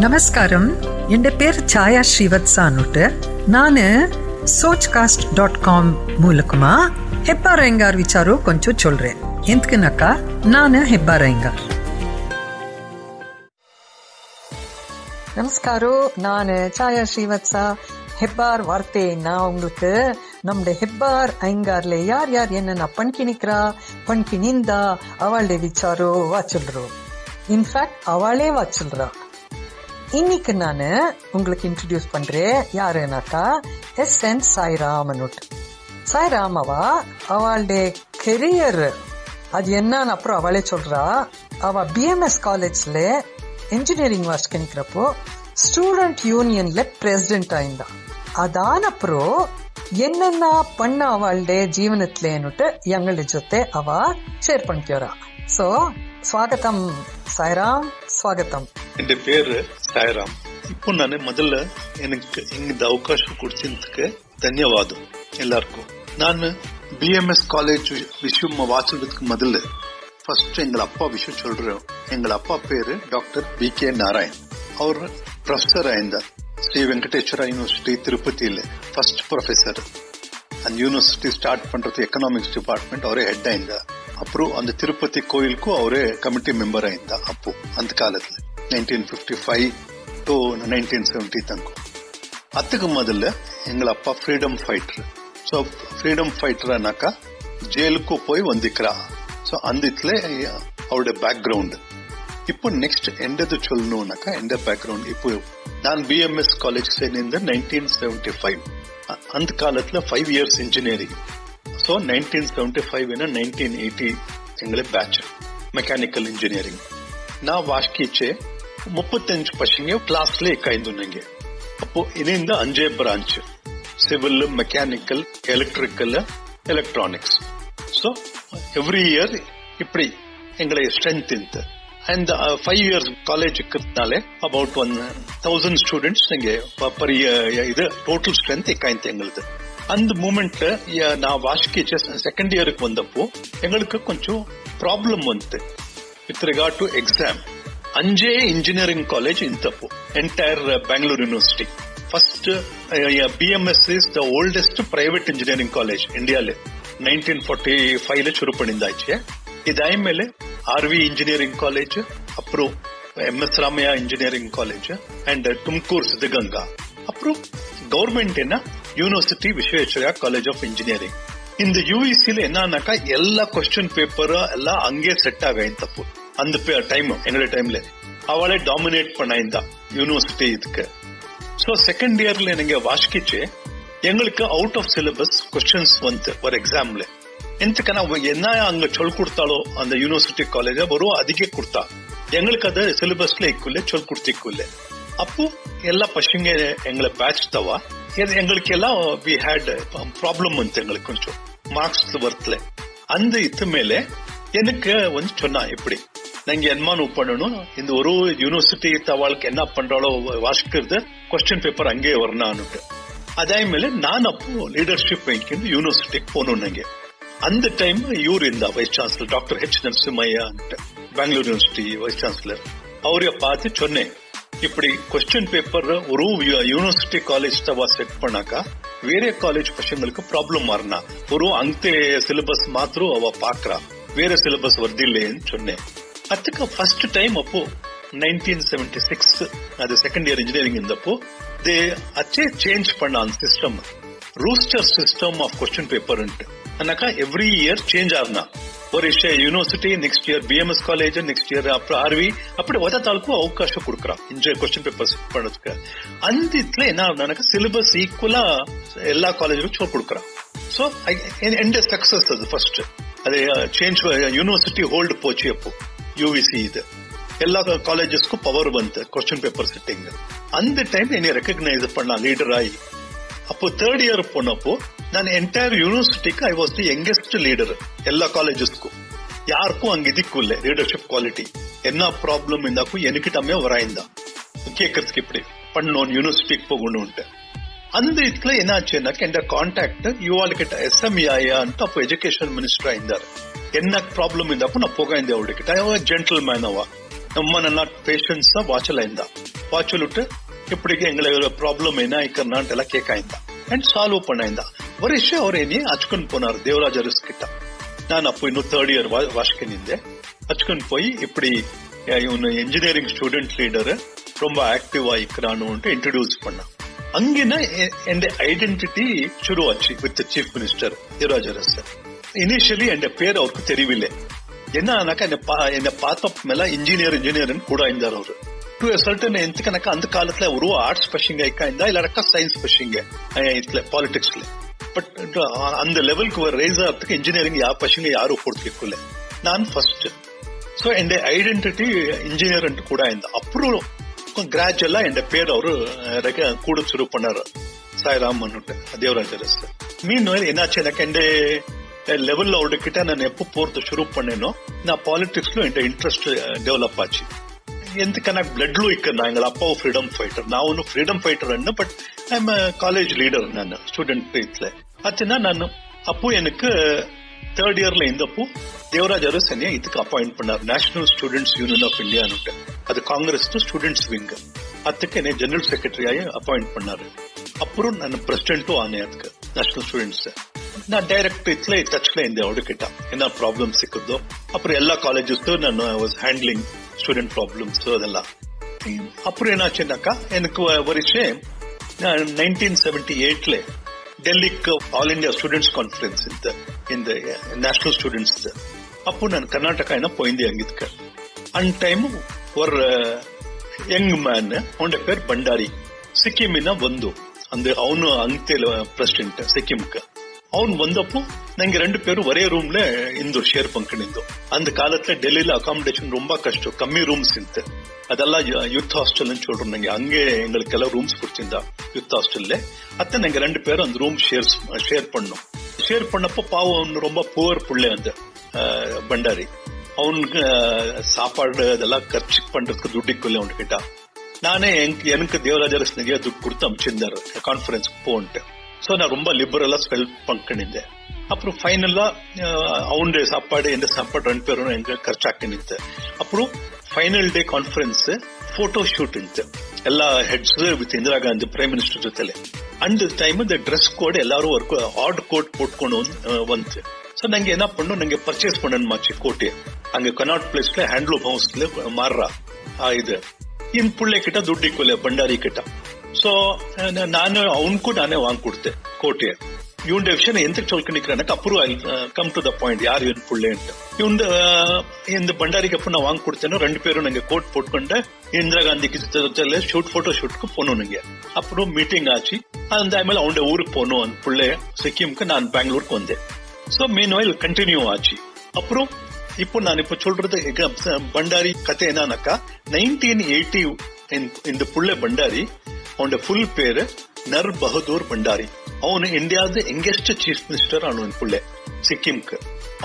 നമസ്കാരം എൻ്റെ പേര് ഛായ ശ്രീവത്സ എന്നിട്ട് ഞാൻ சோச் காஸ்ட் டாட் காம் மூலக்குமா. ஹெப்பா ரயங்கார் விசாரோ கொஞ்சம் சொல்றேன். எந்தக்குனாக்கா? நான் ஹெப்பா ரயங்கார். நமஸ்காரோ நானு சாயா ஸ்ரீவத்சா. ஹெப்பார் வார்த்தை நான் உங்களுக்கு நம்முடைய ஹெப்பார் ஐங்கார்ல யார் யார் என்னென்ன பண்கிணிக்கிறா? பண்கிணிந்தா அவளுடைய விசாரோ வாச்சில்றோம் இன்ஃபேக்ட் அவளே வாச்சில்றா இன்னைக்கு நான் உங்களுக்கு இன்ட்ரடியூஸ் பண்ணுறேன் யாருனாக்கா எஸ் என் சாய் ராமனுட் சாய் ராமாவா அவளுடைய கெரியர் அது என்னன்னு அப்புறம் அவளே சொல்கிறா அவள் பிஎம்எஸ் காலேஜில் இன்ஜினியரிங் வாஸ்ட் நிற்கிறப்போ ஸ்டூடெண்ட் யூனியனில் பிரசிடென்ட் ஆயிருந்தான் அதானப்புறம் என்னென்ன பண்ண அவளுடைய ಜೀವನತ್ಲೇನುಟ್ಟು ಎಂಗಳ ಜೊತೆ ಅವ ಶೇರ್ ಪಣ್ಕ್ಯೋರ ಸೊ ಸ್ವಾಗತಂ ಸಾಯಿರಾಮ್ ಸ್ವಾಗತಂ എന്റെ പേര് സായറാം. இப்போ நான் മുതല് எனக்கு ഇങ്ങനത്തെ അവകാശം കൊടുത്തതിക്ക് ധന്യവാദം എല്ലാവർക്കും. ഞാൻ பி எம் எஸ் காலேஜ் விஷயம் வாசிக்கிறதுக்கு முதல்ல ஃபர்ஸ்ட் எங்கள் அப்பா விஷயம் சொல்றோம் எங்கள் அப்பா பேரு டாக்டர் பி கே நாராயண் அவர் ப்ரொஃபஸர் ஆயிருந்தார் ஸ்ரீ வெங்கடேஸ்வரா யூனிவர்சிட்டி திருப்பதியில் ஃபர்ஸ்ட் ப்ரொஃபஸர் அந்த யூனிவர்சிட்டி ஸ்டார்ட் பண்றது எக்கனாமிக்ஸ் டிபார்ட்மெண்ட் அவரே ஹெட் ஆயிருந்தார் அப்புறம் அந்த திருப்பதி கோயிலுக்கும் அவரே கமிட்டி மெம்பர் ஆயிருந்தா அப்போ அந்த காலத்துல nineteen fifty five to nineteen seventy தங்கம் அதுக்கு முதல்ல எங்கள் அப்பா ஃப்ரீடம் ஃபைட்டர் ஸோ ஃப்ரீடம் ஃபைட்டர்னாக்கா ஜெயிலுக்கு போய் வந்திக்கிறா ஸோ அந்த இதுல அவருடைய பேக்ரவுண்ட் இப்போ நெக்ஸ்ட் எண்டது சொல்லணும்னாக்கா எந்த பேக்ரவுண்ட் இப்போ நான் பிஎம்எஸ் காலேஜ் சேர்ந்து நைன்டீன் செவன்டி ஃபைவ் அந்த காலத்துல five years engineering so nineteen seventy five nineteen eighty எங்களை பேட்ச் மெக்கானிக்கல் ಇಂಜಿನಿಯರಿಂಗ್ ನಾವು ವಾಶ್ಕೀಚೆ முப்பத்தஞ்சு பசங்க கிளாஸ்லயே கயந்துனாங்க அப்போ இணைந்த அஞ்சே branch civil mechanical electrical electronics so every year இப்படி எங்களை ஸ்ட்ரென்த் இந்த அந்த ஃபைவ் இயர்ஸ் காலேஜ் இருக்கிறதுனாலே அபவுட் ஒன் தௌசண்ட் ஸ்டூடெண்ட்ஸ் இங்கே பர் இது டோட்டல் ஸ்ட்ரென்த் எக்காயிரத்து எங்களுது அந்த மூமெண்ட்ல நான் வாஷ்கி செகண்ட் இயருக்கு வந்தப்போ எங்களுக்கு கொஞ்சம் ப்ராப்ளம் வந்து with regard to exam ಅಂಜೇ engineering college ಇಂತಪ್ಪು entire Bangalore university first B M S is the oldest private engineering college ಇಂಡಿಯಾಲೆ nineteen forty five ಶುರು ಪಡಿಂದಾಚೆ ಇದಾದ್ಮೇಲೆ ಆರ್ ವಿ ಇಂಜಿನಿಯರಿಂಗ್ ಕಾಲೇಜ್ அப்புறம் M S Ramaiah engineering college and Tumkur Siddaganga அப்புறம் government என்ன university Visvesvaraya college of engineering இந்த யூஇசில என்னன்னாக்கா எல்லா question பேப்பரும் எல்லாம் அங்கே செட் ஆகாயிந்தப்போ அந்த டைம் எங்களோட டைம்ல அவளே டாமினேட் பண்ணாயிருந்தா யூனிவர்சிட்டி இதுக்கு ஸோ செகண்ட் இயர்ல நீங்க வாசிக்கிச்சு எங்களுக்கு அவுட் ஆஃப் சிலபஸ் கொஸ்டின்ஸ் வந்து ஒரு எக்ஸாம்ல ಎಂತಕ ನಾವು ಎನ್ನ ಹಂಗ ಚೊಲ್ ಕೊಡ್ತಾಳೋ அந்த ಯೂನಿವರ್ಸಿಟಿ ಕಾಲೇಜ್ ಬರೋ ಅದಕ್ಕೆ ಕೊಡ್ತಾ எங்களுக்கு அது சிலபஸ்ல இக்குள்ள சொல் கொடுத்திக்குள்ள அப்போ எல்லா பசங்க எங்களை பேட்ச் தவா எங்களுக்கு எல்லாம் வி ஹேட் ப்ராப்ளம் வந்து எங்களுக்கு கொஞ்சம் மார்க்ஸ் வரத்துல அந்த இது மேல எனக்கு வந்து சொன்னா ನಂಗೆ ಎನ್ಮಾನ್ பண்ணணும்? இந்த ஒரு யூனிவர்சிட்டி தவாளுக்கு என்ன பண்றாளோ வாசிக்கிறது கொஸ்டின் பேப்பர் அங்கே வரணும்னுட்டு அதே மேல நான் அப்போ லீடர்ஷிப் யூனிவர்சிட்டிக்கு போகணும் நாங்க. அந்த டைம் இவர் இந்த vice chancellor doctor H Narasimhaiah Bangalore university vice chancellor அவரைய பார்த்து சொன்னேன் இப்படி கொஸ்டின் பேப்பர் ஒரு யூனிவர்சிட்டி காலேஜ் தவா செட் பண்ணாக்கா வேற காலேஜ் பசங்களுக்கு ப்ராப்ளம் மாறினா ஒரு அங்கே சிலபஸ் மாத்திரம் அவ பாக்குறா வேற சிலபஸ் வருதில்லைன்னு சொன்னேன். அதுக்கு ஃபர்ஸ்ட் டைம் அப்போ நைன்டீன் செவன்டி சிக்ஸ் அது செகண்ட் இயர் இன்ஜினியரிங் இருந்தப்போ தே அச்சே சேஞ்ச் பண்ண அந்த system roster system of question பேப்பர்ன்ட்டு ಅನ್ನಾಕ ಎವ್ರಿ ಇಯರ್ ಚೇಂಜ್ ಆದ್ನ ஒரு university next year BMS college next year அப்புறம் ஆர்வி அப்படி ஒத தாளுக்கும் அவகாசம் கொடுக்குறான் இந்த கொஸ்டின் பேப்பர்ஸ் பண்ணதுக்கு அந்த இதுல என்ன ஆகுதுனாக்கா சிலபஸ் ஈக்குவலா எல்லா காலேஜிலும் சொல்லி கொடுக்குறான் ஸோ எந்த சக்சஸ் அது ஃபர்ஸ்ட் அது சேஞ்ச் யூனிவர்சிட்டி ஹோல்டு போச்சு அப்போ யூவிசி இது எல்லா காலேஜஸ்க்கும் பவர் வந்து கொஸ்டின் பேப்பர் செட்டிங் அந்த டைம் என்னை ரெக்கக்னைஸ் பண்ணா லீடர் ஆகி அப்போ தேர்ட் இயர் போனப்போ ನಾನು entire ಯೂನಿವರ್ಸಿಟಿಗೆ I was the youngest leader ಎಲ್ಲ ಕಾಲೇಜಸ್ಗೂ யாருக்கும் அங்க இதுக்கு இல்ல லீடர்ஷிப் குவாலிட்டி என்ன ப்ராப்ளம் இருந்தாக்கும் எனக்கிட்டமே வராயிருந்தா கேட்கறதுக்கு இப்படி பண்ணணும் யூனிவர்சிட்டிக்கு போகணும்ட்டு அந்த இதுல என்ன ஆச்சுன்னாக்க என் கான்டாக்ட் யுவாள் கிட்ட எஸ்எம்இஐன்ட்டு அப்போ எஜுகேஷன் மினிஸ்டர் ஆயிருந்தாரு என்ன ಪ್ರಾಬ್ಲಮ್ ಇದ್ದಪ್ಪ ನಾ ಪೋಗ ಇಂದೆ ಅವಳಿಗೆ ಯಾವ ಜೆಂಟಲ್ ಮ್ಯಾನ್ பேஷன்ஸ் தான் ಪೇಷನ್ಸ್ ವಾಚಲ ಇಂದ ವಾಚಲಿಟ್ಟು இப்படிக்கு எங்களை ப்ராப்ளம் என்ன இக்கர்னான்ட்டு எல்லாம் கேட்க இருந்தா. அண்ட் சால்வ் பண்ண இருந்தா. ஒரு விஷயம் அவர் என்னையே ಹಚ್ಕೊಂಡು போனாರು ದೇವರಾಜ ರಿಸ್ಕ್ ಕಿಟ್ಟ ನಾನು ಅಪ್ಪ ಇನ್ನು ಥರ್ಡ್ ಇಯರ್ ವರ್ಷಕ್ಕೆ ನಿಂದೆ ಹಚ್ಕೊಂಡು ಪೋಯಿ ಇಪ್ಪಡಿ ಇವನು ಎಂಜಿನಿಯರಿಂಗ್ ஸ்டூடெண்ட் லீடர் ரொம்ப ஆக்டிவா இருக்கிறானுன்ட்டு இன்ட்ரடியூஸ் பண்ண. அங்கின என் identity சுருவாச்சு with chief minister Devaraj Urs initially என் பேர் அவருக்கு தெரியவில்லை என்னன்னாக்கா என்ன பார்த்த மேல இன்ஜினியர் இன்ஜினியர்னு கூட இருந்தார் அவரு டு சர்டன் எனக்கு அந்த காலத்துல ஒரு ஆர்ட்ஸ் பசங்க இருந்தா இல்லக்கா சயின்ஸ் பசங்க இதுல பாலிடிக்ஸ்ல பட் அந்த லெவலுக்கு ரேஸ் ஆகிறதுக்கு இன்ஜினியரிங் யா பசங்க யாரும் கொடுத்துக்கல நான் ஃபர்ஸ்ட் சோ என் ஐடென்டிட்டி இன்ஜினியர் கூட இந்த அப்புறம் கிராஜுவலா என் பேர் அவரு கூட சுரு பண்ணாரு சாய்ராம் தேவராஜ் மீன் என்னாச்சு எனக்கு என் ಲೆವೆಲ್ ಅವ್ರ ಕಿಟ ನಾನು ಎಪ್ಪು ಪೋರ್ತು ಶುರು ಪಣ್ಣೇನೋ ನಾ ಪಾಲಿಟಿಕ್ಸ್ ಎಂಟ ಇಂಟ್ರೆಸ್ಟ್ டெவலப் ஆச்சு. ఎందుకు నాకు బ్లడ్ లో ఇక్కడ నా ఎంగ అప్పావు ఫ్రీడమ్ ఫైటర్ నా అవును ఫ్రీడమ్ ఫైటర్ అన్న காலேஜ் லீடர் நான் ஸ்டூடெண்ட் பேஸ்ல ஆச்சுன்னா நான் அப்போ எனக்கு தேர்ட் இயர்ல இருந்தப்போ தேவராஜ் அரசனியா இதுக்கு அப்பாயிண்ட் பண்ணார். நேஷனல் ஸ்டூடெண்ட்ஸ் யூனியன் ஆஃப் இந்தியான்னு அது காங்கிரஸ் ஸ்டூடெண்ட்ஸ் விங் அதுக்கு என்னை ஜெனரல் செக்ரட்டரியாக அப்பாயிண்ட் பண்ணாரு. அப்புறம் நான் பிரசிடென்ட்டும் ஆனேன் அதுக்கு நேஷனல் ஸ்டூடெண்ட்ஸ் நான் டைரக்ட் இதுல டச்ல இருந்தேன் அவர்கிட்ட என்ன ப்ராப்ளம் சிக்குதோ அப்புறம் எல்லா காலேஜஸ்க்கும் நான் வாஸ் ஹேண்ட்லிங் ஸ்டூடெண்ட் ப்ராப்ளம்ஸ் அதெல்லாம் அப்புறம் என்னாச்சுன்னாக்கா எனக்கு ஒரு விஷயம் நைன்டீன் செவன்டி எயிட்ல டெல்லிக்கு ஆல் இந்தியா ஸ்டூடெண்ட்ஸ் கான்ஃபரன்ஸ் இந்த இந்த நேஷனல் ஸ்டூடெண்ட்ஸ் அப்போ நான் கர்நாடகா என்ன போயிருந்தேன் அங்கிதுக்கு அன் டைம் ஒரு ಯಂಗ್ ಮ್ಯಾನ್ ಅವನ ಪೇರ್ ಬಂಡಾರಿ ಸಿಕ್ಕಿಮಿನ ಒಂದು ಅಂದ್ರೆ ಅವನು ಅಂತೆಲ್ ಪ್ರೆಸಿಡೆಂಟ್ ಸಿಕ್ಕಿಂಕ್ அவன் வந்தப்போ நாங்க ரெண்டு பேரும் ஒரே ரூம்ல இருந்தோம் ஷேர் பண்ணிருந்தோம் அந்த காலத்துல டெல்லியில அகாமடேஷன் ரொம்ப கஷ்டம் கம்மி ரூம்ஸ் இருந்து அதெல்லாம் யூத் ஹாஸ்டல்னு சொல்றோம் நாங்க அங்கே எங்களுக்கு எல்லாம் ரூம்ஸ் கொடுத்திருந்தா யூத் ஹாஸ்டல்ல அத்தை நாங்க ரெண்டு பேரும் அந்த ரூம் ஷேர் ஷேர் பண்ணோம் ஷேர் பண்ணப்போ பாவம் ரொம்ப புவர் புள்ளை அந்த பண்டாரி அவனுக்கு சாப்பாடு அதெல்லாம் ಖರ್ಚு பண்றதுக்கு துட்டிக்குள்ள அவன்கிட்ட நானே எனக்கு தேவராஜரஸ் நிறைய துட்டு கொடுத்து அமிச்சிருந்தாரு கான்ஃபரன்ஸ்க்கு போன்ட்டு ஸோ நான் ரொம்ப லிபரலா ஹெல்ப் பண்ணிருந்தேன் அப்புறம் ஃபைனலா அவனுடைய சாப்பாடு எந்த சாப்பாடு ரெண்டு பேரும் எங்க ಖರ್ಚಾಕಿನಿದ್ದೆ அப்புறம் final day conference photo shoot ಇತ್ತು ಎಲ್ಲ heads with Indira Gandhi prime minister ಜೊತೆಲೆ and time the dress code ಎಲ್ಲಾರು ವರ್ಕ್ ஆட் கோட் போட்டுக்கொண்டு வந்து ஸோ நாங்க என்ன பண்ணோம் நாங்க பர்ச்சேஸ் பண்ணணும் மாச்சு கோட்டை அங்க கனாட் பிளேஸ்ல ஹேண்ட்லூம் ஹவுஸ்ல மாறுறா இது இன் பிள்ளை கிட்ட துட்டி கொல்ல பண்டாரி கிட்ட ಸೊ ನಾನು ಅವನ್ಗೂ ನಾನೇ ವಾಂಗ್ ಕೊಡ್ತೆ ಕೋಟೆ ಇವನ್ ಡೆವಿಷನ್ ಎಂತಕ್ಕೆ ಚೊಲ್ಕೊಂಡಿಕ್ರೆ approve I come to the point ಯಾರು ಇವನ್ ಪುಳ್ಳೆ ಅಂತ ಇವನ್ ಇಂದ ಬಂಡಾರಿಗೆ ಅಪ್ಪ ನಾ ವಾಂಗ್ ಕೊಡ್ತೇನೋ ರೆಂಡು ಪೇರು ನಂಗೆ ಕೋಟ್ ಪೋಟ್ಕೊಂಡೆ ಇಂದಿರಾ ಗಾಂಧಿ ಜೊತೆ ಶೂಟ್ ಫೋಟೋ ಶೂಟ್ಗೂ ಪೋನು ನಂಗೆ ಅಪ್ಪನು ಮೀಟಿಂಗ್ ಆಚಿ ಅಂದ ಆಮೇಲೆ ಅವನ ಊರಿಗೆ ಪೋನು ಅಂತ ಪುಳ್ಳೆ ಸಿಕ್ಕಿಂಗೆ ನಾನು ಬ್ಯಾಂಗ್ಳೂರ್ಗೆ ಒಂದೆ ಸೊ ಮೀನ್ ವೈಲ್ ಕಂಟಿನ್ಯೂ ಆಚಿ ಅಪ್ರೂ இப்போ நான் இப்ப சொல்றது பண்டாரி கதை என்னன்னாக்கா நைன்டீன் எயிட்டி இந்த புள்ள பண்டாரி அவனோட ஃபுல் பேரு நர் பகதூர் பண்டாரி அவனு இந்தியாவது எங்கெஸ்ட் சீஃப் மினிஸ்டர் அவன் புள்ள சிக்கிம்க்கு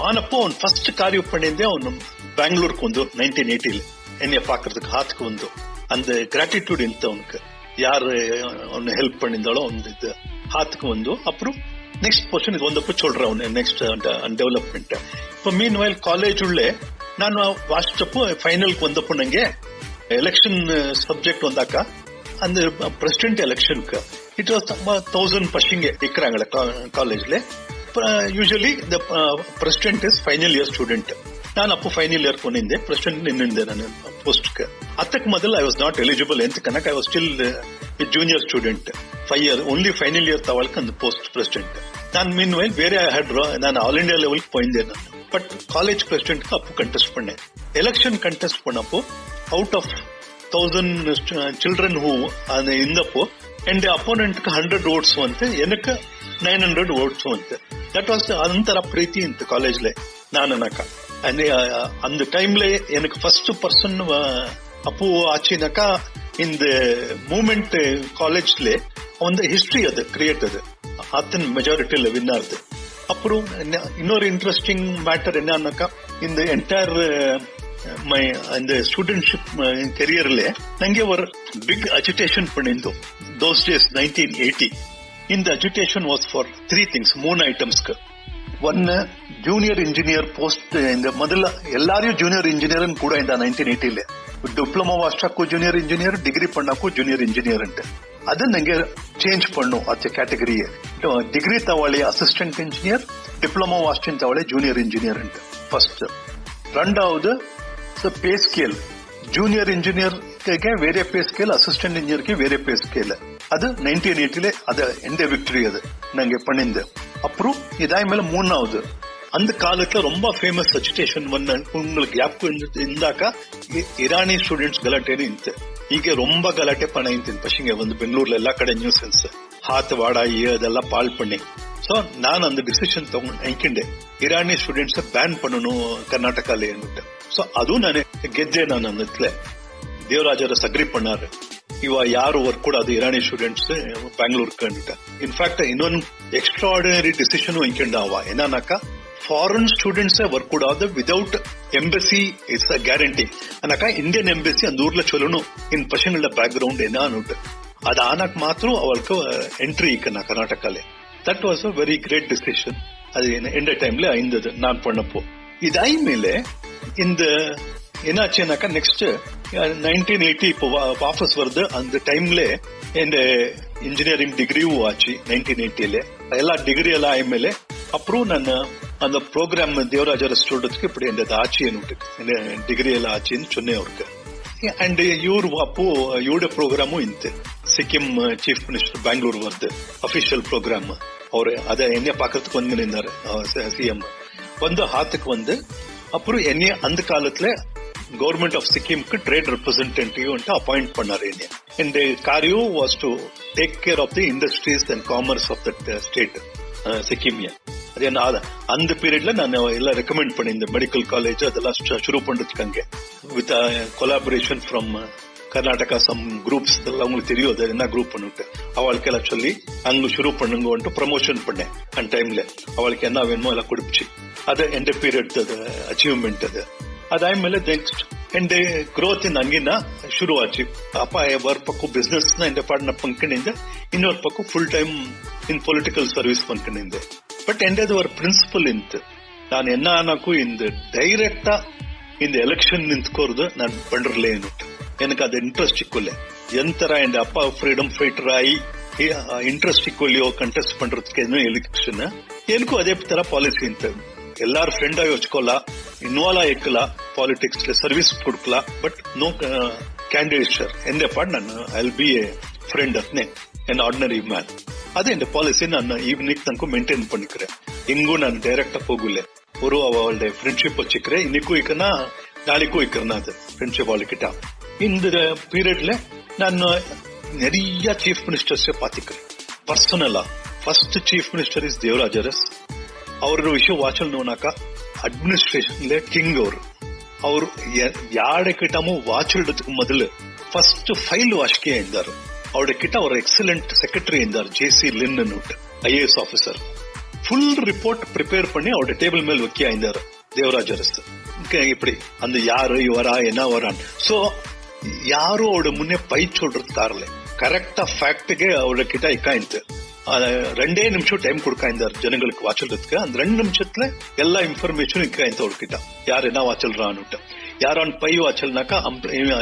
ஆனப்போ அவன் ஃபர்ஸ்ட் காரியம் பண்ணியிருந்தே அவன் பெங்களூருக்கு வந்து நைன்டீன் எயிட்டில என்னைய பாக்குறதுக்கு ஹாத்துக்கு வந்து அந்த கிராட்டிடியூட் ಇಂತ அவனுக்கு யாரு அவனை ஹெல்ப் பண்ணியிருந்தாலும் அந்த இது ஹாத்துக்கு வந்து அப்புறம் ನೆಕ್ಸ್ಟ್ ಪೋರ್ಷನ್ ಇದು ಒಂದಪ್ಪ ಚೊಲ್ರ ಅವನು ನೆಕ್ಸ್ಟ್ ಡೆವಲಪ್ಮೆಂಟ್ இப்போ மீன் வயல் காலேஜ் உள்ளே ನಾನು ವಾಸ್ತಪ್ಪು ಫೈನಲ್ಗೆ ಒಂದಪ್ಪು ನಂಗೆ ಎಲೆಕ್ಷನ್ ಸಬ್ಜೆಕ್ಟ್ ಒಂದಾಕ அந்த பிரசிடென்ட் எலெக்ஷனுக்கு இட் வாஸ் தௌசண்ட் பஷிங்க இருக்கிறாங்களே காலேஜ்ல யூஸ்வலி இந்த president is final year student ನಾನು ಅಪ್ಪು ಫೈನಲ್ ಇಯರ್ ಕೊಂಡಿದ್ದೆ ಪ್ರೆಸಿಡೆಂಟ್ ನಿನ್ನಿಂದೆ ನಾನು ಪೋಸ್ಟ್ಗೆ ಅದಕ್ಕೆ ಮೊದಲು ಐ ವಾಸ್ ನಾಟ್ ಎಲಿಜಿಬಲ್ ಎಂತ ಕನಕ I was still junior student five year only final year ತಗೊಳಕ್ அந்த போஸ்ட் பிரசிடென்ட் நான் மீன் வயல் வேற ஹெட் நான் ஆல் இண்டியா லெவலுக்கு போயிருந்தேன் நான் பட் காலேஜ் பிரசிடென்ட்க்கு அப்போ கண்டெஸ்ட் பண்ணேன் எலெக்ஷன் கண்டெஸ்ட் பண்ணப்போ out of thousand children who அந்த இருந்தப்போ என் ಅಪೋನೆಂಟ್ಗೆ ಹಂಡ್ರೆಡ್ ಓಟ್ಸ್ ಅಂತೆ எனக்கு ನೈನ್ ಹಂಡ್ರೆಡ್ ಓಟ್ಸ್ ಅಂತೆ ದಟ್ ವಾಸ್ ಅಂತರ ಪ್ರೀತಿ ಇಂತ ಕಾಲೇಜ್ಲೆ ನಾನು ಅನಕ அந்த டைம்ல எனக்கு ஃபர்ஸ்ட் பர்சன் அப்போ ஆச்சுனாக்கா இந்த மூமெண்ட் காலேஜ்ல அந்த ஹிஸ்டரி அது கிரியேட் அது அத்தன் மெஜாரிட்டியில வின் ஆகுது அப்புறம் இன்னொரு இன்ட்ரெஸ்டிங் மேட்டர் என்னன்னாக்கா இந்த என்டையர் மை அந்த ஸ்டூடெண்ட்ஷிப் கெரியர்ல நாங்க ஒரு பிக் அஜிடேஷன் பண்ணியிருந்தோம் தோஸ் டேஸ் நைன்டீன் எயிட்டி இந்த agitation was for three things மூணு ஐட்டம்ஸ்க்கு ஒன்னு ஜூனியர் இன்ஜினியர் போஸ்ட் இந்த முதல்ல எல்லாரையும் ஜூனியர் இன்ஜினியர் கூட இந்த nineteen எயிட்டில diploma ವಾಸ್ಟಾಕು junior engineer degree ಪಣ್ಣಾಕು junior engineer ಅಂತೆ ಅದು ನಂಗೆ ಚೇಂಜ್ ಪಣ್ಣು ಅಚ್ಚ ಕ್ಯಾಟಗರಿ ಡಿಗ್ರಿ ತವಳಿ assistant engineer diploma ವಾಸ್ಟಿನ್ ತವಳಿ junior engineer ಅಂತೆ ಫಸ್ಟ್ ரெண்டாவது so pay scale junior engineer వేరే பே ஸ்கேல் அசிஸ்டன்ட் இன்ஜினியருக்கு வேற பே ஸ்கேல் அது நைன்டீன் எயிட்டிலே அது எந்த விக்டரி அது நாங்க பண்ணிந்து அப்புறம் இதாய் மேல மூணாவது அந்த காலத்துல ரொம்ப ஃபேமஸ் அஜிடேஷன் ஒன்று உங்களுக்கு ஞாபகம் இருந்தாக்கா ಇರಾನಿ ಸ್ಟೂಡೆಂಟ್ಸ್ ಗಲಾಟೆನೇ ಇಂತೆ ಹೀಗೆ ರೊಂಬ ಗಲಾಟೆ ಪಣ ಇಂತೀನಿ ಪಶಿಂಗೆ ಒಂದು ಬೆಂಗಳೂರ್ಲ ಎಲ್ಲಾ ಕಡೆ ನ್ಯೂಸೆನ್ಸ್ ಹಾತ್ ವಾಡ ಅದೆಲ್ಲ ಪಾಲ್ ಪಣ್ಣಿ ಸೊ ನಾನು ಅಂದ ಡಿಸಿಷನ್ ತಗೊಂಡು ಐಕಿಂಡೆ ಇರಾನಿ ಸ್ಟೂಡೆಂಟ್ಸ್ ಬ್ಯಾನ್ ಪಣ್ಣನು ಕರ್ನಾಟಕಲ್ಲಿ ಅಂದ್ಬಿಟ್ಟೆ ಸೊ ಅದು ನಾನೇ ಗೆದ್ದೆ ನಾನು ಅಂದತ್ಲೆ ದೇವರಾಜರ ಸಗ್ರಿ பண்ணாரு ಇವ ಯಾರು ವರ್ಕ್ ಕೂಡ ಅದು ಇರಾನಿ ಸ್ಟೂಡೆಂಟ್ಸ್ ಬ್ಯಾಂಗ್ಳೂರ್ ಕಂಡಿಟ್ಟ ಇನ್ಫ್ಯಾಕ್ಟ್ ಇನ್ನೊಂದು ಎಕ್ಸ್ಟ್ರಾ ಆರ್ಡಿನರಿ ಡಿಸಿಷನ್ ಇಂಕೊಂಡ ಅವ ಏನನ್ನಕ ಫಾರಿನ್ ಸ್ಟೂಡೆಂಟ್ಸ್ ವರ್ಕ್ ಕೂಡ without embassy it's a guarantee ಅನ್ನಕ ಇಂಡಿಯನ್ ಎಂಬಸಿ அந்த ஊர்ல சொல்லணும் இன் பசங்களோட பேக்ரவுண்ட் என்ன அனுட்டு அது ஆனாக்கு மாத்திரம் அவளுக்கு entry இக்கண்ணா கர்நாடகாலே that was a very great decision அது எந்த டைம்ல ஐந்தது நான் பண்ணப்போ இதாய் மேலே இந்த என்னாச்சுனாக்கா நெக்ஸ்ட் நைன்டீன் எயிட்டி இப்போ ஆஃபீஸ் வருது. அந்த டைம்ல இந்த ಇಂಜಿನಿಯರಿಂಗ್ ಡಿಗ್ರಿಯೂ ಆಚಿ ನೈನ್ಟೀನ್ ಏಟಿಲಿ ಎಲ್ಲ ಡಿಗ್ರಿ ಎಲ್ಲ ಆಮೇಲೆ ಅಪ್ರೂ ನನ್ನ அந்த ப்ரோக்ராம் தேவராஜர் சொல்றதுக்கு இப்படி இந்த ஆட்சி எனக்கு டிகிரி எல்லாம் ஆச்சுன்னு சொன்னேன் அவருக்கு. அண்ட் இவர் அப்போ இவருடைய ப்ரோக்ராமும் இந்த சிக்கிம் சீஃப் மினிஸ்டர் பெங்களூர் வருது. அஃபிஷியல் ப்ரோக்ராம் அவரு அதை என்ன பாக்குறதுக்கு வந்து நின்றாரு சிஎம் வந்து ஹாத்துக்கு வந்து அப்புறம் என்னைய அந்த காலத்துல கவர்மெண்ட் ஆஃப் சிக்கிம்க்கு ட்ரேட் ரெப்ரஸன்டேட்டிவ் அப்பாயிண்ட் பண்ணார் என்னைய. இந்த காரியம் was to take care of the industries and commerce of that state சிக்கிமிய அது என்ன அந்த பீரியட்ல நான் எல்லாம் ரெக்கமெண்ட் பண்ணேன் இந்த மெடிக்கல் காலேஜ் அதெல்லாம் ஷுரு பண்றதுக்கு அங்கே. With collaboration from Karnataka some groups இதெல்லாம் உங்களுக்கு தெரியும் அது என்ன குரூப் பண்ணிட்டு அவளுக்கெல்லாம் சொல்லி அங்கே ஷுரூ பண்ணுங்கன்ட்டு ப்ரமோஷன் பண்ணேன் அந்த டைம்ல அவளுக்கு என்ன வேணுமோ எல்லாம் கொடுப்பிச்சு அது எந்த பீரியட் அது ಅಚೀವ್ಮೆಂಟ್ ಅದು. ಅದಾದ್ಮೇಲೆ ನೆಕ್ಸ್ಟ್ എൻ്റെ ಗ್ರೋತಿನ ಹಂಗಿನ ಶುರುವಾಚಿ. ಅಪ್ಪ ಅವರ ಪಕ್ಕ ಬಿಸ್ನೆಸ್ನ ಎಂದ ಪಾಡ್ನ ಪಂಕಣಿಂದ ಇನ್ನೊಂದು ಪಕ್ಕ full time in political service ಪಂಕಣಿಂದ but ಎಂಡದು ಅವರ ಪ್ರಿನ್ಸಿಪಲ್ ಇಂತ. ನಾನು ಎನ್ನ ಅನ್ನಕು ಇಂದ ಡೈರೆಕ್ಟ್ ಇಂದ ಎಲೆಕ್ಷನ್ ನಿಂತ್ಕೋರ್ದು ನಾನು ಬಂಡರ್ಲೇ ಏನುಟ್ಟು எனக்கு ಅದ ಇಂಟ್ರೆಸ್ಟ್ ഇക്കൊല്ലേ ಎಂತರ ಎಂಡ್ ಅಪ್ಪ ಫ್ರೀಡಮ್ ಫೈಟರ್ ಆಯಿ ಇಂಟ್ರೆಸ್ಟ್ ಇಕ್ಕೊಳ್ಳಿಯೋ ಕಂಟೆಸ್ಟ್ ಪಂಡ್ರದಕ್ಕೇನು ಎಲೆಕ್ಷನ್ ಏನಕ್ಕೂ ಅದೇ ತರ ಪಾಲಿಸಿ ಅಂತ. ಎಲ್ಲಾರು ಫ್ರೆಂಡ್ ಆಗಿ ಹಚ್ಕೊಲ್ಲ ಇನ್ವಾಲ್ವ್ ಆಗಿಕ್ಕಲ್ಲ ಪಾಲಿಟಿಕ್ಸ್ ಸರ್ವಿಸ್ ಕೊಡ್ಕಲ್ಲ ಬಟ್ ನೋ ಕ್ಯಾಂಡಿಡೇಟ್ಸರ್ ಎಂದೇ ಪಾಡ್ ನಾನು ಐ ಬಿ ಎ ಫ್ರೆಂಡ್ ಅತ್ನೆ ಎನ್ ಆರ್ಡಿನರಿ ಮ್ಯಾನ್ ಅದೇ ಎಂದ ಪಾಲಿಸಿ ನಾನು ಈವ್ನಿಂಗ್ ತನಕ ಮೇಂಟೈನ್ ಪಣಿಕ್ರೆ ಹಿಂಗೂ ನಾನು ಡೈರೆಕ್ಟ್ ಆಗಿ ಹೋಗಲೆ ಅವಳ ಫ್ರೆಂಡ್ಶಿಪ್ ஃப்ரெண்ட்ஷிப் ಇನ್ನಿಕ್ಕೂ இன்னைக்கும் ನಾಳೆಗೂ நாளைக்கும் இக்கிறேன் அது ஃப்ரெண்ட்ஷிப் இந்த பீரியட்ல நான் நிறைய சீஃப் மினிஸ்டர்ஸ் பாத்திக்கிறேன் பர்சனலா first chief minister is Devaraj Urs ಅವ್ರ ವಿಷಯ ವಾಚಲ್ ನೋನಾಕ ಅಡ್ಮಿನಿಸ್ಟ್ರೇಷನ್ ಕಿಂಗ್ ಅವರು ಅವರು ಯಾಡೆ ಕಿಟಮು ವಾಚಲ್ಡದಕ್ಕೆ ಮೊದಲು ಫಸ್ಟ್ ಫೈಲ್ ವಾಶ್ಕೆ ಎಂದಾರು ಅವಡ ಕಿಟ ಅವ್ರ excellent secretary ಎಂದಾರು J C Lynn I AS officer full report prepare பண்ணி அவரோட டேபிள் மேல் வைக்க ஆயிருந்தாரு தேவராஜ் அரசு இப்படி அந்த யாரு இவரா என்ன வரான் சோ யாரும் முன்னே பை சொல்றது இருக்காருல கரெக்டா ஃபேக்டுக்கு அவர்கிட்ட இக்காய்ந்து ரெண்டே நிமிஷம் டைம் கொடுக்காய்ந்தார் ஜனங்களுக்கு வாச்சல்றதுக்கு அந்த ரெண்டு நிமிஷத்துல எல்லா இன்ஃபர்மேஷனும் இக்காய்ந்து அவர்கிட்ட யார் என்ன வாச்சல்றான்னுட்டு யார் பை வாச்சல்னாக்கா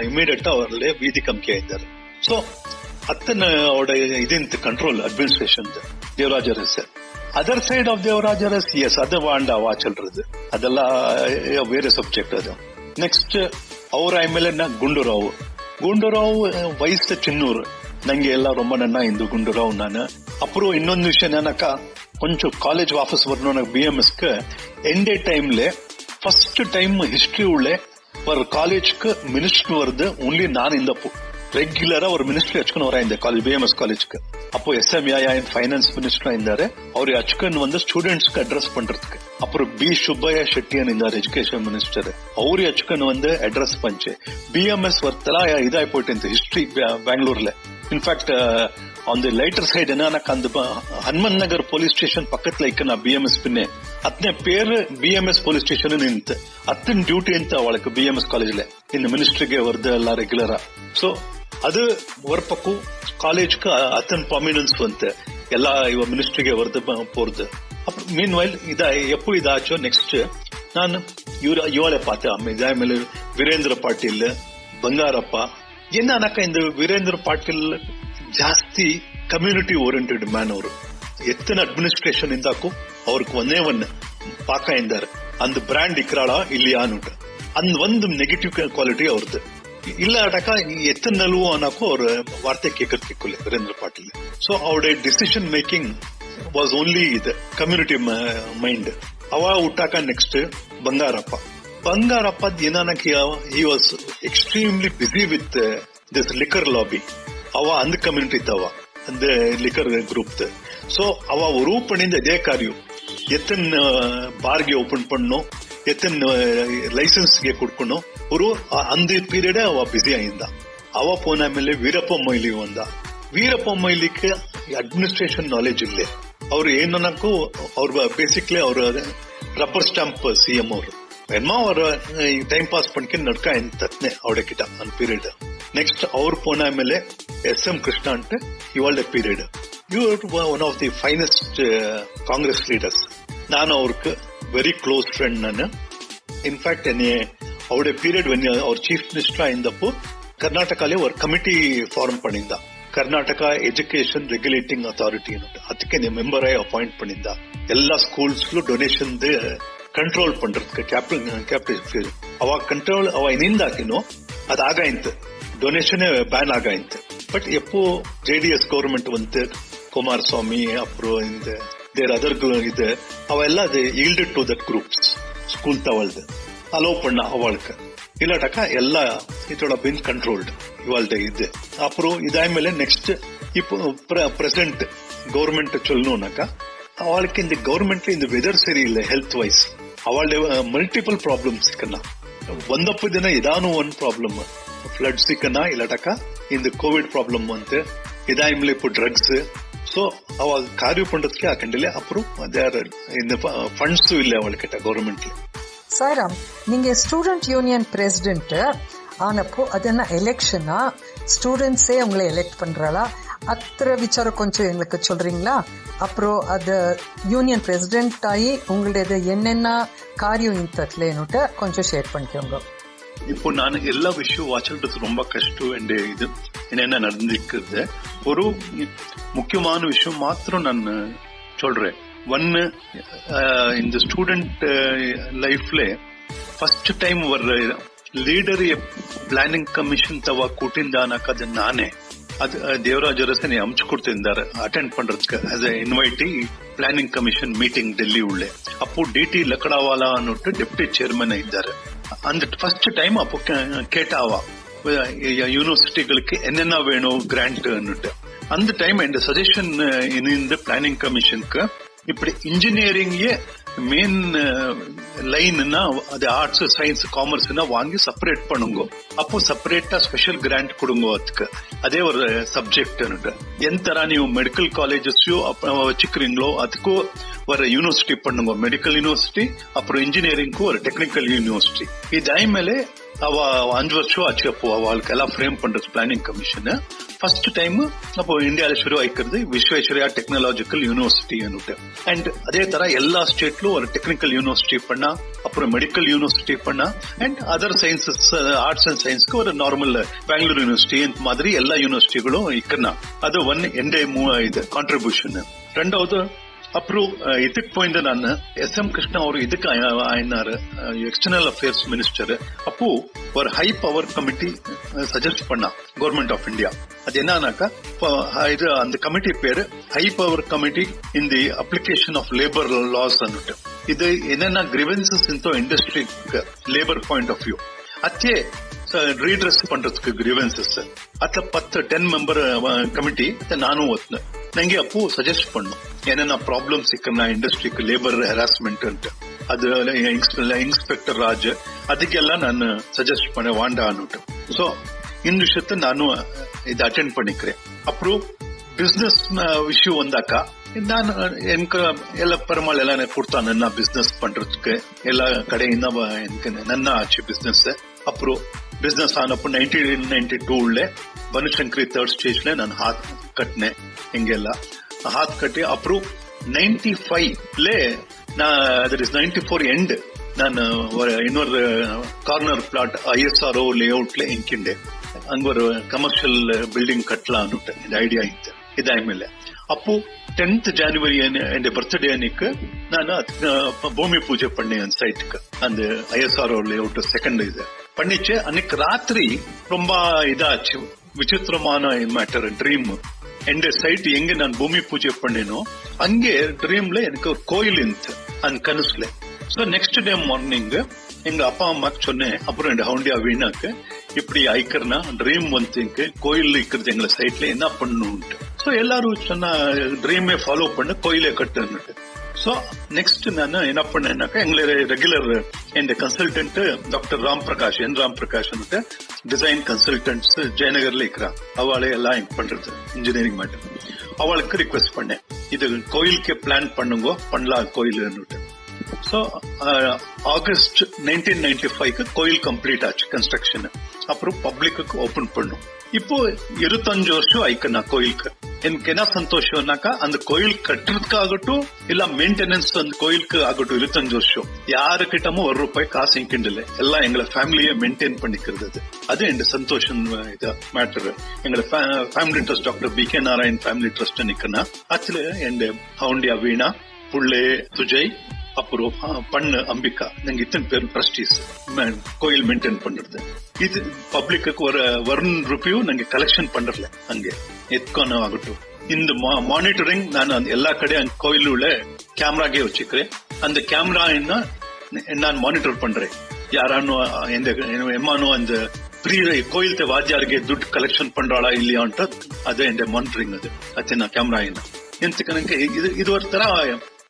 இமீடியட்டா அவர்ல வீதி கம்மி ஆயிருந்தார் ஸோ அத்தனை அவட இது control administration Devaraj Urs other side of Devaraj Urs S ಅದ ವಾಂಡ ವಾಚಲ್ರದು ಅದೆಲ್ಲ ಬೇರೆ ಸಬ್ಜೆಕ್ಟ್ ಅದು ನೆಕ್ಸ್ಟ್ ಅವ್ರ ಆಮೇಲೆ ಗುಂಡೂರಾವ್ ಗುಂಡೂರಾವ್ ವಯಸ್ಸು ಚಿನ್ನೂರು ನಂಗೆ ಎಲ್ಲ ரொம்ப நன்னா இந்த குண்டுராவ் நான் அப்புறம் இன்னொன்று விஷயம் என்னன்னாக்கா கொஞ்சம் காலேஜ் வாபஸ் வரணும் எனக்கு பிஎம்எஸ்க்கு எண்டே டைம்ல ஃபர்ஸ்ட் டைம் ஹிஸ்டரி உள்ள ஒரு காலேஜ்க்கு மினிஸ்டர் வருது ஒன்லி நான் இந்த ரெகுலரா ஒரு மினிஸ்ட்ரி அச்சுக்கன் வரா இந்த காலேஜ் பிஎம்எஸ் காலேஜ்க்கு அப்போ எஸ்எம்ஏஎன் ஃபைனான்ஸ் மினிஸ்டரா இருந்தாரு. அவர் அச்சுக்கன் வந்து ஸ்டூடெண்ட்ஸ்க்கு அட்ரஸ் பண்றதுக்கு. அப்புறம் பி சுப்பையா ஷெட்டி ಇದ್ದಾರೆ எஜுகேஷன் மினிஸ்டர் அவரு அச்சுக்கன் வந்து அட்ரஸ் ಪಂಚೆ பிஎம்எஸ் ಎಂ ಎಸ್ ವರ್ತಲ ಇದಾಯ್ಪೋಯ್ತು ಹಿಸ್ಟ್ರಿ ಬ್ಯಾಂಗ್ಳೂರ್ಲ இன்ஃபேக்ட் அந்த லைட்டர் சைடு என்னன்னா அந்த ஹன்மன் நகர் போலீஸ் ஸ்டேஷன் பக்கத்துல இக்கனா பிஎம்எஸ் பின்னே. அத்தனை பேரு பிஎம்எஸ் போலீஸ் ஸ்டேஷன் நின்று அத்தன் டியூட்டி அவளுக்கு பிஎம்எஸ் காலேஜ்ல இந்த ಇಲ್ಲಿ ಮಿನಿಸ್ಟ್ರಿಗೆ ವರ್ದ ಎಲ್ಲ ರೆಗ್ಯುಲರ್ ಅದು ஒரு ಕಾಲೇಜ್ காலேஜுக்கு அத்தன் ಅಂತೆ ಎಲ್ಲ ಇವ ಮಿನಿಸ್ಟ್ರಿಗೆ மினிஸ்ட்ரிக்கு வருது ಮೀನ್ ವೈಲ್ மீன் வயல் ನೆಕ್ಸ್ಟ್ ನಾನು இதாச்சோ நெக்ஸ்ட் நான் இவர இவாளை ವೀರೇಂದ್ರ ಪಾಟೀಲ್, ಬಂಗಾರಪ್ಪ. ಏನ ಅನಕ ಇಂದ ವೀರೇಂದ್ರ ಪಾಟೀಲ್ ಜಾಸ್ತಿ ಕಮ್ಯುನಿಟಿ ಓರಿಯೆಂಟೆಡ್ ಮ್ಯಾನ್ ಅವರು. ಎತ್ತಿನ ಅಡ್ಮಿನಿಸ್ಟ್ರೇಷನ್ ಇಂದಾಕು ಅವ್ರಿಗೆ ಒಂದೇ ಒನ್ ಪಾಕ ಎಂದಾರ. ಅಂದ್ ಬ್ರ್ಯಾಂಡ್ ಇಕ್ರಾಳ ಇಲ್ಲಿ ಅನುಟ ಅಂದ್ ಒಂದು ನೆಗೆಟಿವ್ ಕ್ವಾಲಿಟಿ ಅವ್ರದ್ದು ಇಲ್ಲ ಅಟಕ ಎತ್ತಿನ ನಲುವು ಅನ್ನಕ್ಕೂ ಅವ್ರ ವಾರ್ತೆ ಕೇಕರ್ಕಿಕ್ಕುಲೆ ವೀರೇಂದ್ರ ಪಾಟೀಲ್ ಸೊ ಅವ್ರ ಡಿಸಿಷನ್ ಮೇಕಿಂಗ್ ವಾಸ್ ಓನ್ಲಿ ಇದು ಕಮ್ಯುನಿಟಿ ಮೈಂಡ್ ಅವ ಹುಟ್ಟಾಕ next Bangarappa Bangarappa ದಿನಾನಕ್ಕೆ he was extremely busy with this liquor lobby ಅವ ಅಂದ್ ಕಮ್ಯುನಿಟಿ ಇದ್ದವ ಅಂದ್ ಲಿಕರ್ ಗ್ರೂಪ್ ಸೊ ಅವ ಉರೂಪಣಿಂದ ಇದೇ ಕಾರ್ಯ ಎತ್ತನ್ ಬಾರ್ಗೆ ಓಪನ್ ಪಣ್ಣು ಎತ್ತನ್ ಲೈಸೆನ್ಸ್ಗೆ ಕೊಡ್ಕೊಂಡು ஒரு அந்த பீரியட அவ பிஸி ஆயிருந்தா அவ போன ಮೇಲೆ ವೀರಪ್ಪ ಮೊಯ್ಲಿ ಒಂದ ವೀರಪ್ಪ ಮೊಯ್ಲಿಕ್ಕೆ ಅಡ್ಮಿನಿಸ್ಟ್ರೇಷನ್ ನಾಲೆಜ್ ಇಲ್ಲೇ ಅವ್ರು ಏನನ್ನಕ್ಕೂ ಅವ್ರ ಬೇಸಿಕ್ಲಿ ಅವ್ರ ರಬ್ಬರ್ ಸ್ಟಾಂಪ್ ಸಿಎಂ ಅವರು ಎನ್ಮ ಅವ್ರ ಟೈಮ್ ಪಾಸ್ ಪಣ್ಕೊಂಡು ನಡ್ಕ ಎಂತತ್ನೆ ಅವಡಕ್ಕಿಟ அந்த ಪೀರಿಯಡ್ ನೆಕ್ಸ್ಟ್ ಅವ್ರು போன ಮೇಲೆ ಎಸ್ ಎಂ ಕೃಷ್ಣ ಅಂತ ಇವಾಳ ಪೀರಿಯಡ್ ಇವರು one of the finest Congress leaders ನಾನು ಅವ್ರಿಗೆ ವೆರಿ ಕ್ಲೋಸ್ ಫ್ರೆಂಡ್ ನಾನು ಇನ್ಫ್ಯಾಕ್ಟ್ ಅವ್ಡ್ ಪೀರಿಯಡ್ ವೆನ್ ಅವ್ರ ಚೀಫ್ ಮಿನಿಸ್ಟರ್ ಇಂದ ಕರ್ನಾಟಕಲ್ಲೇ ಅವ್ರ ಕಮಿಟಿ ಫಾರ್ಮ್ ಪಣಿಂದ. ಕರ್ನಾಟಕ ಎಜುಕೇಶನ್ ರೆಗ್ಯುಲೇಟಿಂಗ್ ಅಥಾರಿಟಿ ಅನ್ನೋದು. ಅದಕ್ಕೆ ನೀವು ಮೆಂಬರ್ ಆಗಿ ಅಪಾಯಿಂಟ್ ಪಣಿಂದ. ಎಲ್ಲಾ ಸ್ಕೂಲ್ಸ್ ಡೊನೇಷನ್ ಕಂಟ್ರೋಲ್ ಪಂಡ್ರೆ ಕ್ಯಾಪಿಟಲ್ ಕ್ಯಾಪಿಟಲ್ ಅವಾಗ ಕಂಟ್ರೋಲ್ ಅವ ಇನ್ನಿಂದ ಹಾಕಿನೋ ಅದಾಗ ಆಗಾಯ್ತು ಡೊನೇಷನ್ ಬ್ಯಾನ್ ಆಗಾಯ್ತು. ಬಟ್ ಎಪ್ಪು ಜೆ ಡಿ ಎಸ್ ಗೌರ್ಮೆಂಟ್ ಬಂತು ಕುಮಾರಸ್ವಾಮಿ, ಅಪ್ರೋ ಇಂದ ದೇರ್ ಅದರ್ ಇದೆ. ಅವೆಲ್ಲ ಇಲ್ಡ್ ಟು ದಟ್ ಗ್ರೂಪ್ಸ್ ಸ್ಕೂಲ್ ತವಲ್ದು அலோவ் பண்ண அவளுக்கு இல்லாட்டாக்கா எல்லா இதோட பின் கண்ட்ரோல்டு இவாள்கிட்ட இது அப்புறம் இதாய்மேல நெக்ஸ்ட் இப்போ பிரசன்ட் கவர்மெண்ட் சொல்லணும்னாக்கா அவளுக்கு இந்த கவர்மெண்ட்ல இந்த வெதர் சரியில்லை ஹெல்த் வைஸ் அவளுடைய மல்டிபிள் ப்ராப்ளம்ஸ் ಸಿಕ್ಕನ ಒಂದಪ್ಪ ದಿನ ಇದಾನು ಒಂದ್ ಪ್ರಾಬ್ಲಮ್ ಫ್ಲಡ್ ಸಿಕ್ಕನ ಇಲ್ಲಟಕ இந்த ಕೋವಿಡ್ ಪ್ರಾಬ್ಲಮ್ ಅಂತ ಇದಾಯ್ಮಲೆ இப்போ ಡ್ರಗ್ಸ್ ಸೊ அவ காரியம் பண்றதுக்கே ஆக்கண்டில்ல அப்புறம் இந்த ஃபண்ட்ஸும் இல்லை அவளுக்கிட்ட கவர்மெண்ட்ல சாய்ராம் நீங்க ஸ்டூடெண்ட் யூனியன் பிரசிடென்ட் ஆனப்போ ಅದನ್ನ ಎಲೆಕ್ಷನ್ ஸ்டூடெண்ட்ஸே உங்களை எலெக்ட் பண்றாளா அத்தனை விசாரம் கொஞ்சம் எங்களுக்கு சொல்றீங்களா அப்புறம் அது யூனியன் பிரசிடென்ட் ஆகி உங்களுடைய என்னென்ன காரியம் ಇಂತತ್ಲೇನುಟ கொஞ்சம் ஷேர் பண்ணிக்கோங்க இப்போ நான் எல்லா விஷயம் வாசிக்கிறது ரொம்ப கஷ்டம் என்ற இது என்னென்ன நடந்திருக்கிறது ஒரு முக்கியமான விஷயம் மாத்திரம் நான் சொல்றேன் ஒன்னு இந்த ஸ்டூடெண்ட் லைஃப்ல first time var leader planning commission ತವ ಕೂಟಿಂದಾನಕ ಅದು ನಾನೇ ಅದು ದೇವರಾಜ್ ಅರಸನೆ ಹಂಚ್ಕೊಡ್ತಿದ್ದಾರೆ ಅಟೆಂಡ್ பண்றதுக்கு as a invitee planning commission meeting Delhi ಉಳ್ಳೆ ಅಪ್ಪು ಡಿ ಟಿ ಲಕಡಾವಾಲಾ ಅನ್ನೋಟ್ಟು ಡೆಪ್ಯೂಟಿ ಚೇರ್ಮನ್ ಇದ್ದಾರೆ அந்த ஃபர்ஸ்ட் டைம் அப்போ கேட்டாவா யூனிவர்சிட்டிகளுக்கு என்னென்ன வேணும் கிராண்ட் அந்த டைம் இந்த சஜஷன் இந்த பிளானிங் கமிஷனுக்கு இப்படி இன்ஜினியரிங்கே மெயின் லைன்னா அது ஆர்ட்ஸ் சயின்ஸ் காமர்ஸ்னா வாங்கி செப்பரேட் பண்ணுங்க அப்போ செப்பரேட்டா ஸ்பெஷல் கிராண்ட் கொடுங்க அதுக்கு அதே ஒரு சப்ஜெக்ட் ಎಂತರ ನೀವು ಮೆಡಿಕಲ್ ಕಾಲೇಜಸ್ಯೋ வச்சுக்கிறீங்களோ அதுக்கோ வர யூனிவர்சிட்டி பண்ணுங்க மெடிக்கல் யூனிவர்சிட்டி அப்புறம் இன்ஜினியரிங்க்கு ஒரு டெக்னிக்கல் யூனிவர்சிட்டி இதாய் மேலே அவ அஞ்சு வருஷம் ஆச்சு அப்போ அவளுக்கு எல்லாம் ஃப்ரேம் பண்றது பிளானிங் கமிஷன் ஃபர்ஸ்ட் டைம் அப்போ இந்தியாவில் ಶುರು ಆಯ್ಕಿರೋದು ವಿಶ್ವೇಶ್ವರಯ್ಯ ಟೆಕ್ನಾಲಜಿಕಲ್ ಯೂನಿವರ್ಸಿಟಿ ಅನ್ನುಟ್ಟು ಅಂಡ್ ಅದೇ ತರ ಎಲ್ಲಾ ಸ್ಟೇಟ್ಲು ஒரு டெக்னிக்கல் யூனிவர்சிட்டி பண்ணா அப்புறம் மெடிக்கல் யூனிவர்சிட்டி பண்ணா and other sciences arts and சயின்ஸ்க்கு ஒரு நார்மல் பெங்களூர் யூனிவர்சிட்டி இந்த மாதிரி எல்லா யூனிவர்சிட்டிகளும் இக்கன்னா அது ஒன் எந்த இது கான்ட்ரிபியூஷன் ரெண்டாவது அப்புறம் இதுக்கு போயிருந்த நான் எஸ் எம் கிருஷ்ணா அவர் இதுக்கு ஆயினாரு எக்ஸ்டர்னல் அஃபேர்ஸ் மினிஸ்டர் அப்போ ஒரு ஹை பவர் கமிட்டி சஜஸ்ட் பண்ணா கவர்மெண்ட் ஆஃப் இந்தியா அது என்னன்னாக்கா இது அந்த கமிட்டி பேரு high power committee in the application of labour laws அன்னுட்டு இது என்னென்ன கிரிவன்சஸ் ಇಂತೋ ಇಂಡಸ್ಟ್ರಿಗೆ ಲೇಬರ್ ಪಾಯಿಂಟ್ ಆಫ್ ವ್ಯೂ ಅತ್ತೆ ரீட்ரெஸ் பண்றதுக்கு கிரிவன்சஸ் அத்த பத்து டென் மெம்பர் கமிட்டி ನಾನು ಒತ್ನ ನಂಗೆ ಅಪ್ಪು ಸಜೆಸ್ಟ್ ಪಣ್ಣು ಏನೇನ ಪ್ರಾಬ್ಲಮ್ಸ್ ಸಿಕ್ಕನ ಇಂಡಸ್ಟ್ರಿಗೆ ಲೇಬರ್ ಹರಾಸ್ಮೆಂಟ್ ಅಂತ ಅದು ಇನ್ಸ್ಪೆಕ್ಟರ್ ರಾಜ್, ಅದಕ್ಕೆಲ್ಲ ನಾನು ಸಜೆಸ್ಟ್ ಪಣೆ ವಾಂಡಾ ಅನ್ಬಿಟ್ಟು ಸೊ ಇನ್ ವಿಷಯ ನಾನು ಇದು ಅಟೆಂಡ್ ಪಣಿಕ್ರೆ. ಅಪ್ರು ಬಿಸ್ನೆಸ್ ವಿಷಯ ಒಂದಾಕ, ನಾನು ಎನ್ಕ ಎಲ್ಲ ಪರಮಾಲ್ ಎಲ್ಲ ಕೊಡ್ತಾ ನನ್ನ ಬಿಸ್ನೆಸ್ ಪಂಡ್ರಕ್ಕೆ ಎಲ್ಲ ಕಡೆಯಿಂದ ಎನ್ಕೇ ನನ್ನ ಆಚೆ ಬಿಸ್ನೆಸ್ ಅಪ್ರು ಬಿಸ್ನೆಸ್ ಆನಪ್ಪು ನೈನ್ಟೀನ್ ನೈನ್ಟಿ ಟೂ ಉಳ್ಳೆ, ಬನಶಂಕರಿ ತರ್ಡ್ ಸ್ಟೇಜ್ ನೇ ನಾನು ಹಾತ್ ಕಟ್ಟನೆ ಹಿಂಗೆಲ್ಲ. ಹಾತ್ ಕಟ್ಟಿ ಅಪ್ರು ನೈನ್ಟಿ ಫೈವ್ ಲೇ நான் that is ninety four end நான் ஒரு இன்னொரு கார்னர் பிளாட் ஐஎஸ்ஆர்ஓ லே அவுட்ல ಇಂಕಿಂಡೆ ಹಂಗ ஒரு ಕಮರ್ಷಿಯಲ್ ಬಿಲ್ಡಿಂಗ್ ಕಟ್ಲಾನ್ನುಟ್ಟು ಇದು ಐಡಿಯಾ ಇತ್ತು ಇದಾದ್ಮೇಲೆ Appu tenth January N birthday ANIC ನಾನು ಅದಕ್ಕೆ ಭೂಮಿ ಪೂಜೆ ಪಣ್ಣೆ அந்த சைட்டுக்கு அந்த ஐஎஸ்ஆர்ஓ லே அவுட் செகண்ட் இது பண்ணிச்சு அன்னைக்கு ராத்திரி ரொம்ப இதாச்சு விசித்திரமான மேட்டர் ட்ரீம் எந்த சைட் எங்க நான் பூமி பூஜை பண்ணேனோ அங்கே ட்ரீம்ல எனக்கு ஒரு கோயில் இருந்துச்சு அந்த கனசுல. சோ நெக்ஸ்ட் டே மார்னிங் எங்க அப்பா அம்மாக்கு சொன்னேன் அப்புறம் என் ஹவுண்டியா வீணாக்கு இப்படி ஐக்கர்னா ட்ரீம் வந்து கோயில் இருக்கிறது எங்களை சைட்ல என்ன பண்ணணும்ட்டு சோ எல்லாரும் சொன்ன ட்ரீமே ஃபாலோ பண்ணு கோயிலே கட்டுன்னுட்டு. ஸோ நெக்ஸ்ட் நான் என்ன பண்ணேன்னாக்கா எங்களுடைய ரெகுலர் என் கன்சல்டன்ட் டாக்டர் ராம் பிரகாஷ் என் ராம் பிரகாஷ் டிசைன் கன்சல்டன்ட்ஸ் ஜெயநகர்ல இருக்கிறா அவளே எல்லாம் பண்றது இன்ஜினியரிங் மட்டும் அவளுக்கு ரிக்வெஸ்ட் பண்ணேன் இது கோயிலுக்கு பிளான் பண்ணுங்க பண்ணலாம் கோயில்னுட்டு ஸோ ஆகஸ்ட் நைன்டீன் நைன்டி ஃபைவ்க்கு கோயில் கம்ப்ளீட் ஆச்சு கன்ஸ்ட்ரக்ஷன் அப்புறம் பப்ளிக்கு ஓபன் பண்ணும் இப்போ இருபத்தஞ்சு வருஷம் ஆயிக்கு நான் கோயிலுக்கு. எனக்கு என்ன சந்தோஷம்னாக்கா அந்த கோயில் கட்டுறதுக்காகட்டும் இல்ல மெயின்டெனன்ஸ் அந்த கோயிலுக்கு ஆகட்டும் இருபத்தஞ்சு வருஷம். யாருக்கிட்டமும் ஒரு ரூபாய் காசு இங்கிண்டில்ல எல்லாம் எங்களை ஃபேமிலியை மெயின்டைன் பண்ணிக்கிறது அது. அது என் சந்தோஷம் இது மேட்டர் எங்களை family trust doctor P K Narayan family trust நிக்கனா அதுல என் ஹவுண்டியா வீணா. புள்ளே சுஜய் அப்புறம் பண்ணு அம்பிகா நாங்க இத்தனை பேர் ட்ரஸ்டீஸ் கோயில் மெயின்டைன் பண்றது இது பப்ளிக்கு ஒரு ஒன் ருபியும் நாங்க கலெக்ஷன் பண்றல அங்கே எத்கான ஆகட்டும் இந்த மானிட்டரிங் நான் எல்லா கடையும் கோயில் உள்ள கேமராகே வச்சுக்கிறேன் அந்த கேமரா என்ன நான் மானிட்டர் பண்றேன் யாரானோ எந்த எம்மானோ அந்த ಪ್ರೀ ಕೋಯಿಲ್ತೆ ವಾದ್ಯಾರಿಗೆ ದುಡ್ಡು ಕಲೆಕ್ಷನ್ ಪಂಡ್ರಾಳ ಇಲ್ಲಿ ಅಂತ ಅದೇ ಎಂಡೆ ಮಾನಿಟರಿಂಗ್ ಅದು ಅತ್ತೆ ನಾ ಕ್ಯಾಮ್ರಾ ಏನ ಎಂತಕನಕ್ಕೆ ಇದು ಇದು ஒரு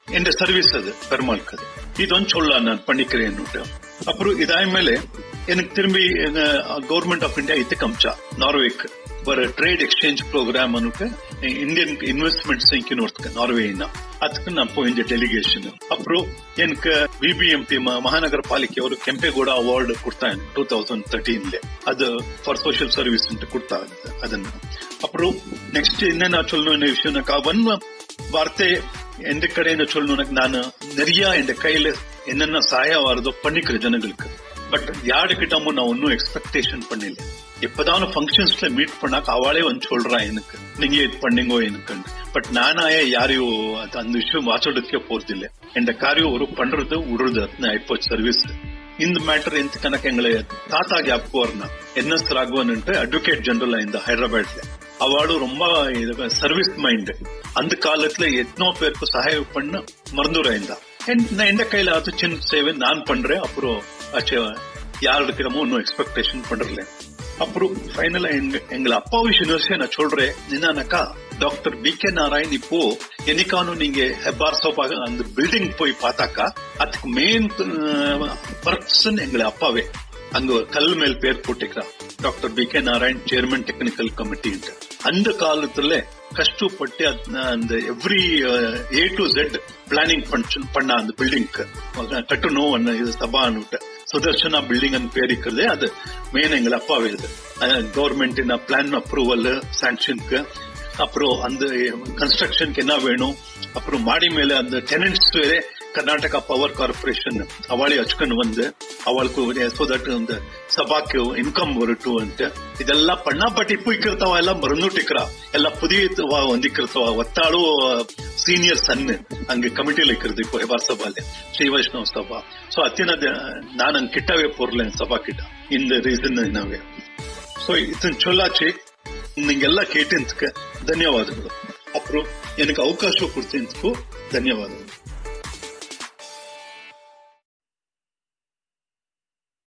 ಎನ್ ಸರ್ವಿಸ್ ಅದು பெருமாளுக்கு அது ಇದೊಂದು ಚೊಲ್ಲ ನಾನು ಪಣ್ಣಿಕ್ರೆ ಅನ್ನುಟ್ಟು ಅಪ್ರು ಇದಾದ ಮೇಲೆ எனக்கு திரும்பி கவர்மெண்ட் ஆஃப் இந்தியா இது கம்ச்சா நார்வேக்கு ஒரு ட்ரேட் எக்ஸ்சேஞ்ச் ப்ரோக்ராம் அனுக்கு இந்தியன் இன்வெஸ்ட்மெண்ட்ஸ் இங்கே நோர்த்துக்கு நார்வேனா அதுக்கு நான் போயிருந்த டெலிகேஷன் அப்புறம் எனக்கு பிபிஎம்பி மகாநகர பாலிகை ஒரு ಕೆಂಪೇಗೌಡ ಅವಾರ್ಡ್ ಕೊಡ್ತಾ ಟೂ ತೌಸಂಡ್ ತರ್ಟೀನ್ಲೆ ಅದು ಫಾರ್ ಸೋಷಿಯಲ್ ಸರ್ವಿಸ್ ಅಂತ ಕೊಡ್ತಾ ಅದನ್ನು ಅಪ್ರೂ ನೆಕ್ಸ್ಟ್ ಇನ್ನೇನು ಚೊಲ್ಲೋ ವಿಷಯ ಒನ್ ವಾರ್ತೆ எந்த கடையில சொல்லணும் நான் நிறைய என் கையில என்னென்ன சகாயம் வருதோ பண்ணிக்கிறேன் ஜனங்களுக்கு. பட் யாரு கிட்டமும் நான் ஒன்னும் எக்ஸ்பெக்டேஷன் பண்ணல. எப்பதான் ஃபங்க்ஷன்ஸ்ல மீட் பண்ணாக்க அவளே வந்து சொல்றான் எனக்கு. நீங்க இது பண்ணுங்கோ எனக்கு பட் நானாயே யாரையும் அந்த விஷயம் வாசோடுக்கே போறதில்லை. இந்த காரியம் ஒரு பண்றது விடுறது இப்போ சர்வீஸ் இந்த மேட்டர் எந்த கணக்கு எங்களை தாத்தா ஞாபகம் வரணும் என் எஸ் ராகவன் அட்வொகேட் ஜெனரல் இந்த ஹைதராபாத்ல. அவளு ரொம்ப சர்வீஸ் மைண்ட் அந்த காலத்துல எத்தனோ பேருக்கு சகாயம் பண்ண மறந்துடுறா நான் எந்த கையில அது சின்ன சேவை நான் பண்றேன் அப்புறம் யாருக்கிடமோ ஒன்னும் எக்ஸ்பெக்டேஷன் பண்றல அப்புறம் ஃபைனலா எங்க எங்களை அப்பா விஷயம் நான் சொல்றேன் என்னன்னாக்கா டாக்டர் பி கே நாராயண் இப்போ என்னைக்கானும் நீங்க ஹெபார் சோப்பாக அந்த பில்டிங் போய் பார்த்தாக்கா அதுக்கு மெயின் பர்சன் எங்களை அப்பாவே. அங்க ஒரு கல் மேல் பேர் போட்டுக்கிறான் doctor P K Narayan chairman technical committee அந்த காலத்துல கஷ்டப்பட்டு அந்த every A to Z planning function பண்ண அந்த பில்டிங்க்கு கட்டணும் இது சபான்னு சுதர்ஷனா பில்டிங் பேர் இருக்கிறதே அது மெயின் எங்களை அப்பாவிது கவர்மெண்டின் பிளான் அப்ரூவல் சாங்ஷனுக்கு அப்புறம் அந்த கன்ஸ்ட்ரக்ஷனுக்கு என்ன வேணும்? அப்புறம் மாடி மேல அந்த டெனன்ட்ஸ் வேற கர்நாடகா பவர் கார்பரேஷன் அவாளி அச்சுக்கன் வந்து ಅವಳಕ್ಕೂ ಸೋದಟ್ ಒಂದು ಸಭಾಕ್ಕೆ ಇನ್ಕಮ್ ಬರಟ್ಟು ಅಂತ. ಇದೆಲ್ಲ ಪಣ್ಣ ಪಟ್ಟಿ ಇಪ್ಪಿರ್ತಾವ ಎಲ್ಲ ಮರನ್ನು ಟಿಕ್ರ. ಎಲ್ಲ ಪುದಿಯತ್ವ ಒಂದಿಕ್ಕಿರ್ತಾವ ಒತ್ತಾಳು ಸೀನಿಯರ್ ಸನ್ ಹಂಗೆ ಕಮಿಟಿ ಇಕ್ಕಿರ್ದಿಪ್ಪ ಹೆಬಾರ್ ಸಭಾಲೆ. ಶ್ರೀ ವೈಷ್ಣವ್ ಸಭಾ. ಸೊ ಅತ್ತಿನ ನಾನು ಹಂಗೆ ಕಿಟ್ಟವೇ ಪೋರ್ಲೆ ಸಭಾ ಕಿಟ್ಟ. ಇನ್ ದ ರೀಸನ್ ನಾವೇ. ಸೊ ಇದನ್ ಚೊಲ್ಲಾಚಿ ನಿಂಗೆಲ್ಲ ಕೇಟಿಂತ್ಕ ಧನ್ಯವಾದಗಳು. ಅಪ್ರು ಎನಕ್ಕೆ ಅವಕಾಶ ಕೊಡ್ತಿಂತ್ಕು ಧನ್ಯವಾದಗಳು.